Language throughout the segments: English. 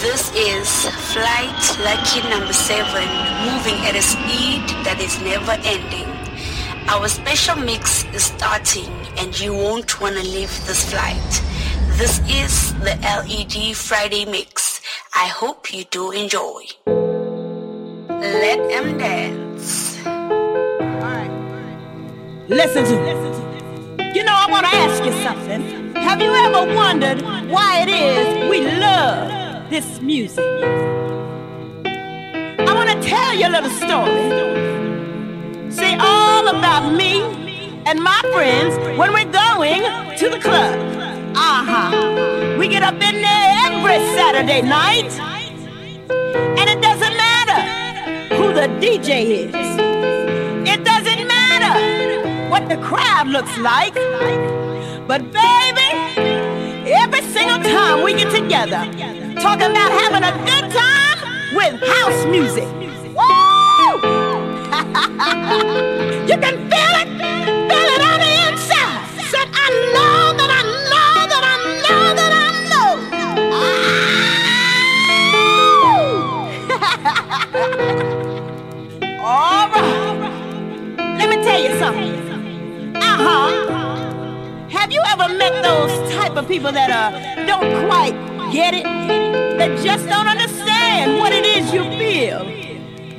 This is flight lucky number seven, moving at a speed that is never ending. Our special mix is starting and you won't want to leave this flight. This is the LED Friday mix. I hope you do enjoy. Let them dance. Listen to me. You know, I want to ask you something. Have you ever wondered why it is we love this music? I want to tell you a little story. See, all about me and my friends when we're going to the club. Uh-huh. We get up in there every Saturday night. And it doesn't matter who the DJ is. It doesn't matter what the crowd looks like. But baby, every single time we get together, talking about having a good time with house music. Woo! you can feel it, feel it on the inside. Said, I know that I know that I know that I know. All right. Let me tell you something. Uh-huh. Have you ever met those type of people that uh, don't quite get it? Just don't understand what it is you feel?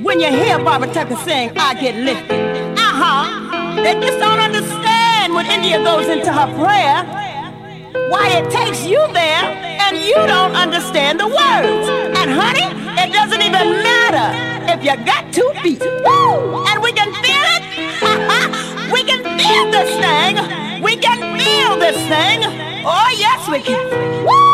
When you hear Barbara Tucker sing, I get lifted. Uh-huh. They just don't understand when India goes into her prayer. Why it takes you there and you don't understand the words. And honey, it doesn't even matter if you got two feet. Woo! And we can feel it. we can feel this thing. We can feel this thing. Oh yes, we can. Woo!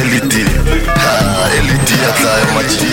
eliti Ha ah, eliti yatağı maçı